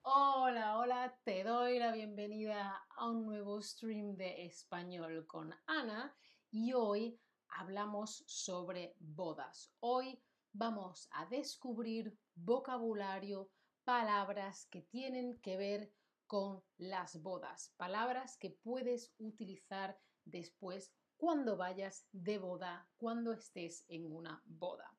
Hola, hola, te doy la bienvenida a un nuevo stream de español con Ana y hoy hablamos sobre bodas. Hoy vamos a descubrir vocabulario, palabras que tienen que ver con las bodas, palabras que puedes utilizar después cuando vayas de boda, cuando estés en una boda.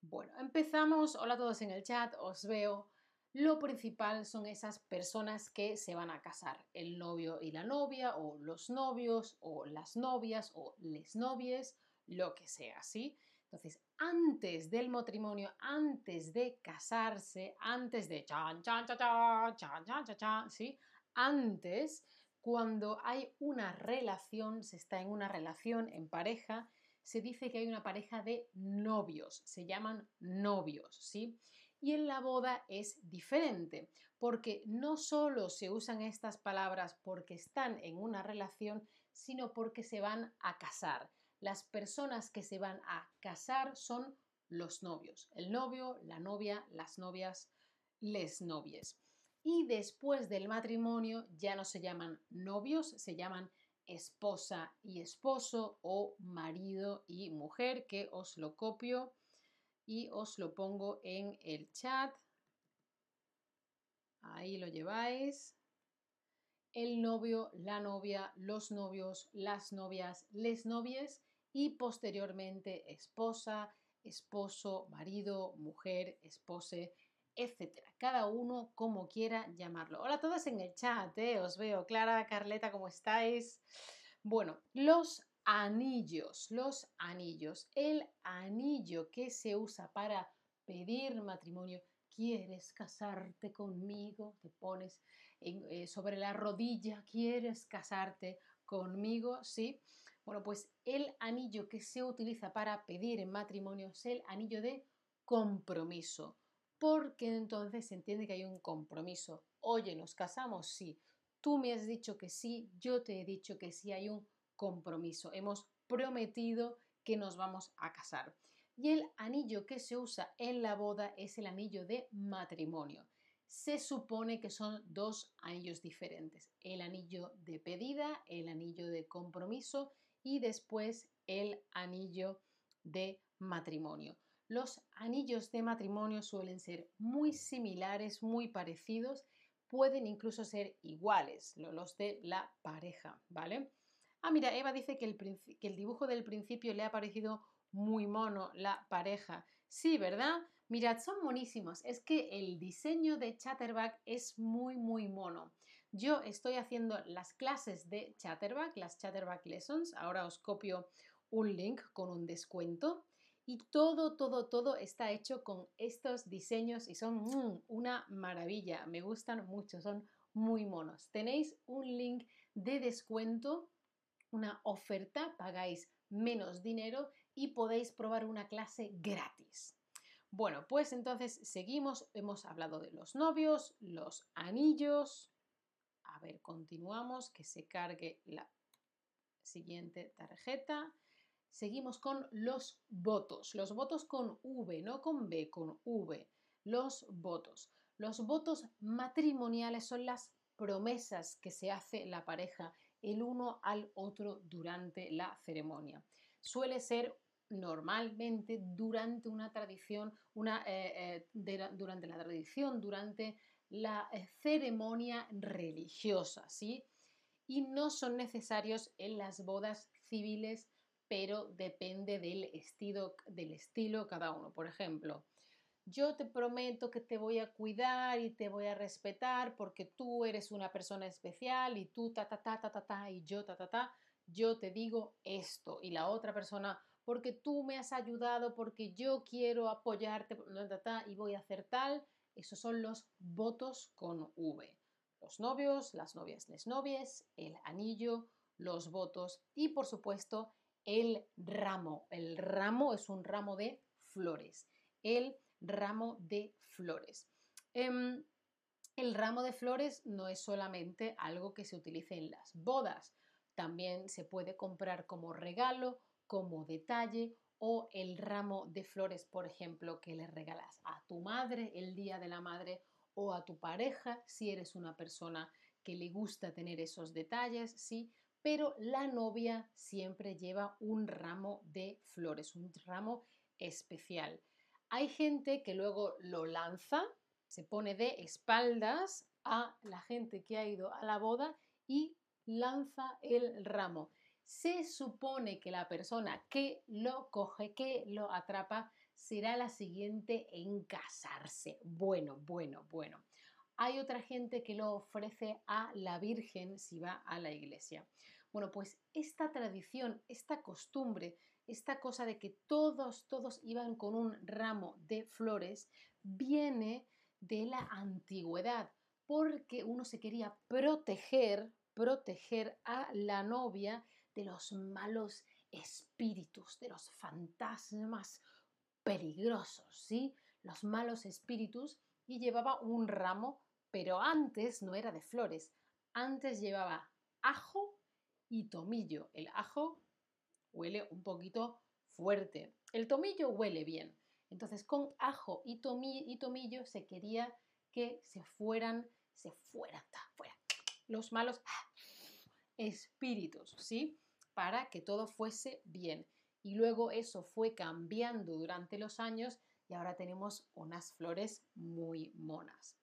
Bueno, empezamos. Hola a todos en el chat, os veo. Lo principal son esas personas que se van a casar, el novio y la novia, o los novios, o las novias, o les novies, lo que sea, ¿sí? Entonces, antes del matrimonio, antes de casarse, antes de chan, chan, chan, chan, chan, chan, chan, ¿sí? Antes, cuando hay una relación, se está en una relación en pareja, se dice que hay una pareja de novios, se llaman novios, ¿sí? Y en la boda es diferente, porque no solo se usan estas palabras porque están en una relación, sino porque se van a casar las personas que se van a casar son los novios, el novio, la novia, las novias, les novies. Y después del matrimonio ya no se llaman novios, se llaman esposa y esposo o marido y mujer, que os lo copio y os lo pongo en el chat. Ahí lo lleváis el novio, la novia, los novios, las novias, les novies y posteriormente esposa, esposo, marido, mujer, espose, etc. Cada uno como quiera llamarlo. Hola a todos en el chat, ¿eh? os veo. Clara, Carleta, ¿cómo estáis? Bueno, los anillos, los anillos. El anillo que se usa para pedir matrimonio. ¿Quieres casarte conmigo? Te pones eh, sobre la rodilla. ¿Quieres casarte conmigo? Sí. Bueno, pues el anillo que se utiliza para pedir en matrimonio es el anillo de compromiso, porque entonces se entiende que hay un compromiso. Oye, ¿nos casamos? Sí. Tú me has dicho que sí, yo te he dicho que sí, hay un compromiso. Hemos prometido que nos vamos a casar. Y el anillo que se usa en la boda es el anillo de matrimonio. Se supone que son dos anillos diferentes, el anillo de pedida, el anillo de compromiso y después el anillo de matrimonio. Los anillos de matrimonio suelen ser muy similares, muy parecidos, pueden incluso ser iguales, los de la pareja, ¿vale? Ah, mira, Eva dice que el, que el dibujo del principio le ha parecido muy mono la pareja. Sí, ¿verdad? Mirad, son monísimos. Es que el diseño de Chatterback es muy, muy mono. Yo estoy haciendo las clases de Chatterback, las Chatterback Lessons. Ahora os copio un link con un descuento. Y todo, todo, todo está hecho con estos diseños y son mm, una maravilla. Me gustan mucho, son muy monos. Tenéis un link de descuento, una oferta, pagáis menos dinero y podéis probar una clase gratis. Bueno, pues entonces seguimos, hemos hablado de los novios, los anillos, a ver, continuamos, que se cargue la siguiente tarjeta. Seguimos con los votos, los votos con V, no con B, con V, los votos. Los votos matrimoniales son las promesas que se hace la pareja el uno al otro durante la ceremonia. Suele ser normalmente durante una tradición, una, eh, eh, durante la tradición, durante la eh, ceremonia religiosa, ¿sí? Y no son necesarios en las bodas civiles, pero depende del estilo, del estilo cada uno. Por ejemplo, yo te prometo que te voy a cuidar y te voy a respetar porque tú eres una persona especial y tú ta ta ta ta ta ta y yo ta ta ta, yo te digo esto y la otra persona porque tú me has ayudado, porque yo quiero apoyarte y voy a hacer tal esos son los votos con V. Los novios, las novias, les novies, el anillo, los votos y por supuesto el ramo. El ramo es un ramo de flores. El ramo de flores. Em, El ramo de flores no es solamente algo que se utilice en las bodas, también se puede comprar como regalo, como detalle o el ramo de flores, por ejemplo, que le regalas a tu madre el día de la madre o a tu pareja si eres una persona que le gusta tener esos detalles, sí, pero la novia siempre lleva un ramo de flores, un ramo especial. Hay gente que luego lo lanza, se pone de espaldas a la gente que ha ido a la boda y lanza el ramo. Se supone que la persona que lo coge, que lo atrapa, será la siguiente en casarse. Bueno, bueno, bueno. Hay otra gente que lo ofrece a la Virgen si va a la iglesia. Bueno, pues esta tradición, esta costumbre, esta cosa de que todos, todos iban con un ramo de flores, viene de la antigüedad, porque uno se quería proteger, proteger a la novia de los malos espíritus, de los fantasmas peligrosos, ¿sí? Los malos espíritus y llevaba un ramo, pero antes no era de flores, antes llevaba ajo y tomillo. El ajo huele un poquito fuerte, el tomillo huele bien. Entonces con ajo y, tomillo se quería que se fueran, se fueran, fuera, los malos espíritus, ¿sí? Para que todo fuese bien. Y luego eso fue cambiando durante los años y ahora tenemos unas flores muy monas.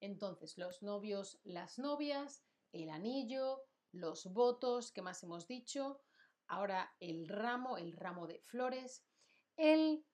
Entonces, los novios, las novias, el anillo, los votos, ¿qué más hemos dicho? Ahora el ramo, el ramo de flores, el,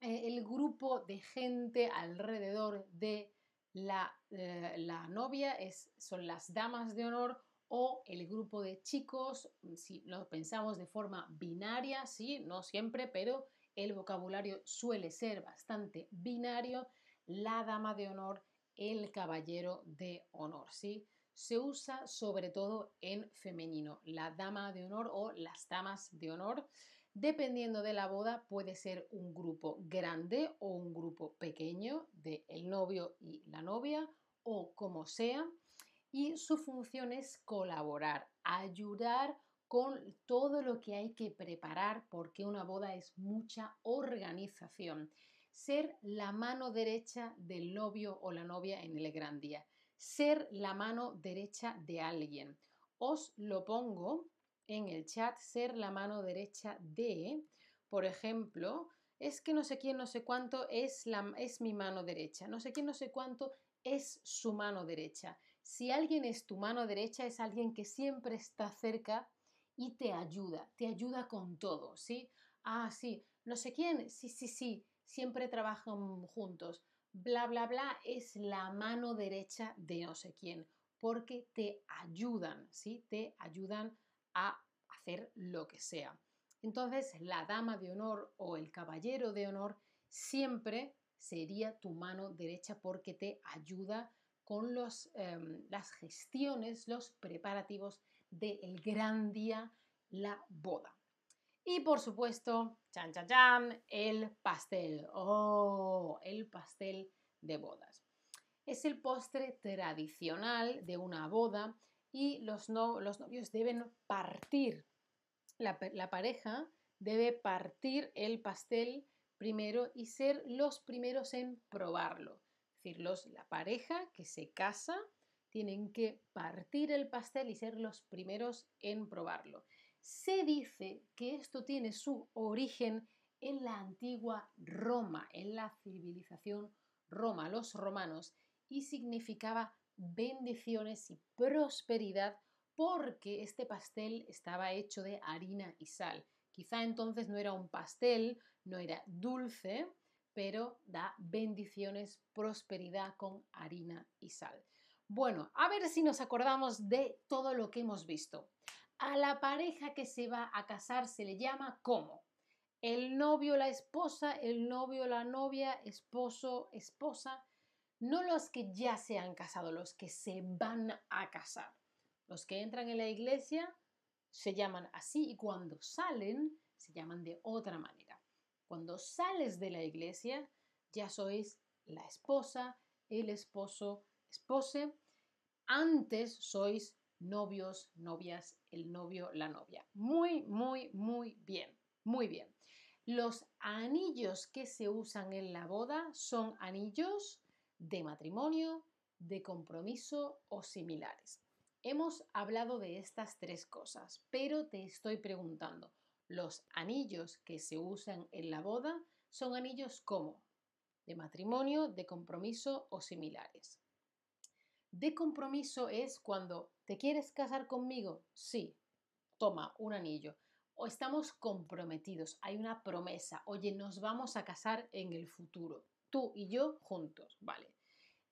eh, el grupo de gente alrededor de la, eh, la novia es, son las damas de honor o el grupo de chicos, si lo pensamos de forma binaria, sí, no siempre, pero el vocabulario suele ser bastante binario, la dama de honor, el caballero de honor, ¿sí? Se usa sobre todo en femenino, la dama de honor o las damas de honor. Dependiendo de la boda, puede ser un grupo grande o un grupo pequeño de el novio y la novia o como sea y su función es colaborar, ayudar con todo lo que hay que preparar porque una boda es mucha organización. Ser la mano derecha del novio o la novia en el gran día. Ser la mano derecha de alguien. Os lo pongo en el chat, ser la mano derecha de, por ejemplo, es que no sé quién, no sé cuánto es, la, es mi mano derecha, no sé quién, no sé cuánto es su mano derecha. Si alguien es tu mano derecha, es alguien que siempre está cerca y te ayuda, te ayuda con todo, ¿sí? Ah, sí, no sé quién, sí, sí, sí, siempre trabajan juntos. Bla, bla, bla, es la mano derecha de no sé quién, porque te ayudan, ¿sí? Te ayudan a hacer lo que sea. Entonces, la dama de honor o el caballero de honor siempre sería tu mano derecha porque te ayuda con em, las gestiones, los preparativos del gran día, la boda. Y por supuesto, chan, chan, chan, el pastel. Oh, el pastel de bodas. Es el postre tradicional de una boda y los, novios deben partir. La pareja debe partir el pastel primero y ser los primeros en probarlo decir, la pareja que se casa tienen que partir el pastel y ser los primeros en probarlo. Se dice que esto tiene su origen en la antigua Roma, en la civilización Roma, los romanos, y significaba bendiciones y prosperidad porque este pastel estaba hecho de harina y sal. Quizá entonces no era un pastel, no era dulce, pero da bendiciones, prosperidad con harina y sal. Bueno, a ver si nos acordamos de todo lo que hemos visto. A la pareja que se va a casar se le llama ¿cómo? El novio, la esposa, el novio, la novia, esposo, esposa. No los que ya se han casado, los que se van a casar. Los que entran en la iglesia se llaman así y cuando salen se llaman de otra manera. Cuando sales de la iglesia, ya sois la esposa, el esposo, espose. Antes sois novios, novias, el novio, la novia. Muy, muy, muy bien. Muy bien. Los anillos que se usan en la boda son anillos de matrimonio, de compromiso o similares. Hemos hablado de estas tres cosas, pero te estoy preguntando, ¿los anillos que se usan en la boda son anillos como? De matrimonio, de compromiso o similares. De compromiso es cuando te quieres casar conmigo, sí, toma un anillo. O estamos comprometidos, hay una promesa, oye, nos vamos a casar en el futuro, tú y yo juntos, ¿vale?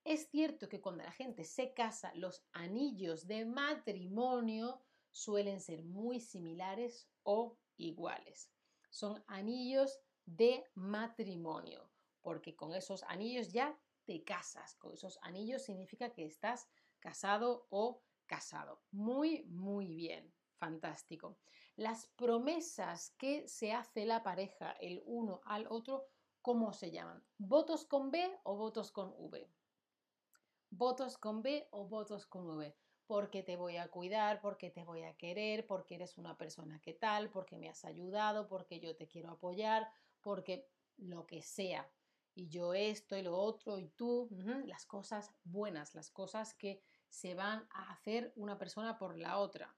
Es cierto que cuando la gente se casa, los anillos de matrimonio suelen ser muy similares o iguales. Son anillos de matrimonio, porque con esos anillos ya te casas. Con esos anillos significa que estás casado o casado. Muy, muy bien. Fantástico. Las promesas que se hace la pareja el uno al otro, ¿cómo se llaman? ¿Votos con B o votos con V? votos con B o votos con V. Porque te voy a cuidar, porque te voy a querer, porque eres una persona que tal, porque me has ayudado, porque yo te quiero apoyar, porque lo que sea. Y yo esto y lo otro y tú, las cosas buenas, las cosas que se van a hacer una persona por la otra.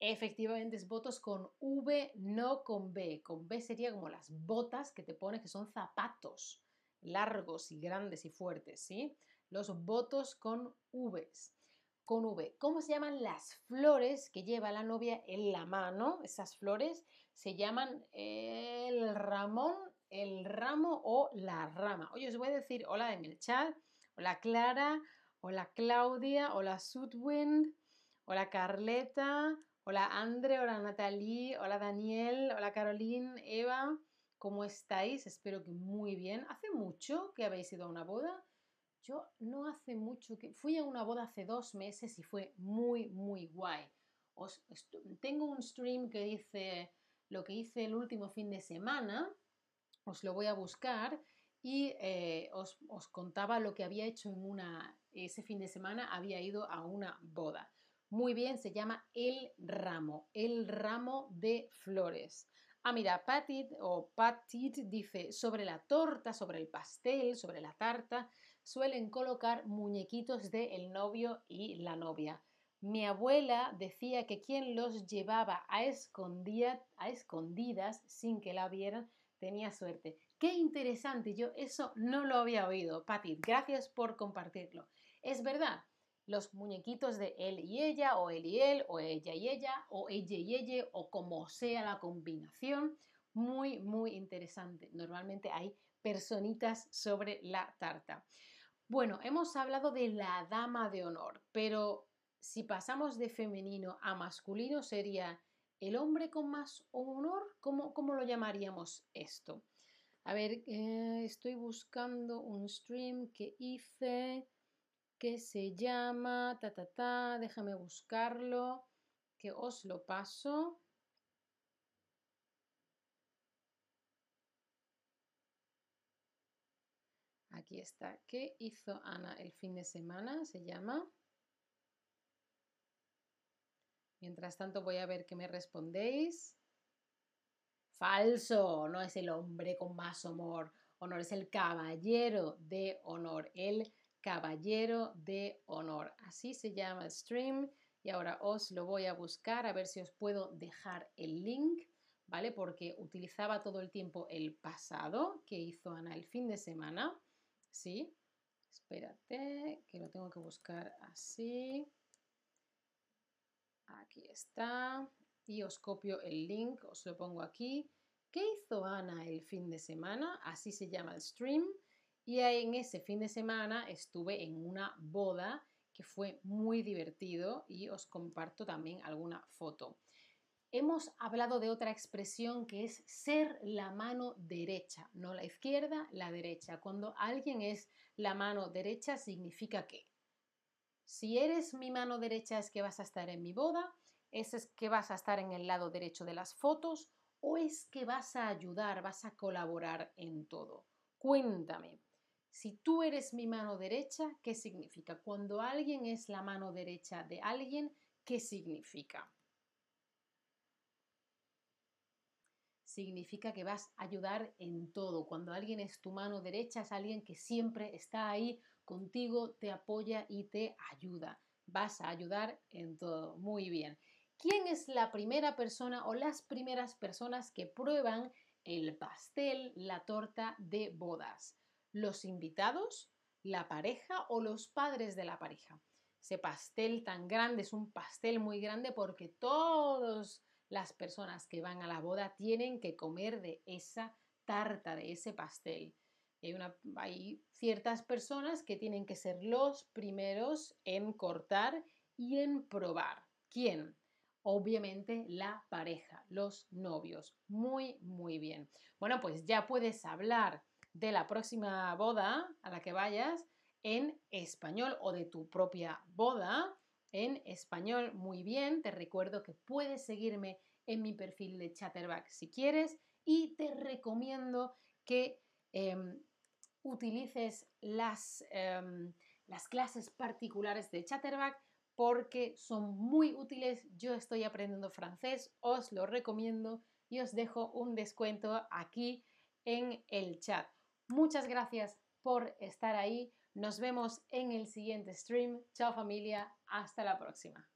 Efectivamente es votos con V, no con B. Con B sería como las botas que te pones, que son zapatos largos y grandes y fuertes, ¿sí? los votos con Vs. Con V. ¿Cómo se llaman las flores que lleva la novia en la mano? Esas flores se llaman el ramón, el ramo o la rama. Oye, os voy a decir hola en el chat. Hola Clara, hola Claudia, hola Sudwind, hola Carleta, hola Andre, hola Natalie, hola Daniel, hola Caroline, Eva. ¿Cómo estáis? Espero que muy bien. ¿Hace mucho que habéis ido a una boda? Yo no hace mucho que fui a una boda hace dos meses y fue muy, muy guay. Os, tengo un stream que dice lo que hice el último fin de semana, os lo voy a buscar y eh, os, os, contaba lo que había hecho en una, ese fin de semana, había ido a una boda. Muy bien, se llama El Ramo, el ramo de flores. Ah, mira, Patit o Patit dice sobre la torta, sobre el pastel, sobre la tarta, suelen colocar muñequitos de el novio y la novia. Mi abuela decía que quien los llevaba a, escondidas sin que la vieran tenía suerte. Qué interesante, yo eso no lo había oído. Patti, gracias por compartirlo. Es verdad, los muñequitos de él y ella, o él y él, o ella y ella, o ella y ella, o como sea la combinación, muy, muy interesante. Normalmente hay personitas sobre la tarta. Bueno, hemos hablado de la dama de honor, pero si pasamos de femenino a masculino sería el hombre con más honor. ¿Cómo, cómo lo llamaríamos esto? A ver, eh, estoy buscando un stream que hice que se llama, ta, ta, ta, déjame buscarlo, que os lo paso. Aquí está. ¿Qué hizo Ana el fin de semana? Se llama. Mientras tanto voy a ver qué me respondéis. Falso, no es el hombre con más honor. Honor es el caballero de honor, el caballero de honor. Así se llama el stream y ahora os lo voy a buscar a ver si os puedo dejar el link, ¿vale? Porque utilizaba todo el tiempo el pasado que hizo Ana el fin de semana. ¿Sí? Espérate, que lo tengo que buscar así. Aquí está. Y os copio el link, os lo pongo aquí. ¿Qué hizo Ana el fin de semana? Así se llama el stream. Y en ese fin de semana estuve en una boda que fue muy divertido y os comparto también alguna foto hemos hablado de otra expresión que es ser la mano derecha, no la izquierda, la derecha. Cuando alguien es la mano derecha significa que si eres mi mano derecha es que vas a estar en mi boda, es que vas a estar en el lado derecho de las fotos o es que vas a ayudar, vas a colaborar en todo. Cuéntame, Si tú eres mi mano derecha, ¿qué significa? Cuando alguien es la mano derecha de alguien, ¿qué significa? Significa que vas a ayudar en todo. Cuando alguien es tu mano derecha, es alguien que siempre está ahí contigo, te apoya y te ayuda. Vas a ayudar en todo. Muy bien. ¿Quién es la primera persona o las primeras personas que prueban el pastel, la torta de bodas? ¿Los invitados, la pareja o los padres de la pareja? Ese pastel tan grande es un pastel muy grande porque todas las personas que van a la boda tienen que comer de esa tarta, de ese pastel. Hay, ciertas personas que tienen que ser los primeros en cortar y en probar. ¿Quién? Obviamente la pareja, los novios. Muy, muy bien. Bueno, pues ya puedes hablar de la próxima boda a la que vayas en español o de tu propia boda en español muy bien. Te recuerdo que puedes seguirme en mi perfil de Chatterback si quieres y te recomiendo que em, utilices las, em, las clases particulares de Chatterback porque son muy útiles. Yo estoy aprendiendo francés, os lo recomiendo y os dejo un descuento aquí en el chat. Muchas gracias por estar ahí. Nos vemos en el siguiente stream. Chao familia, hasta la próxima.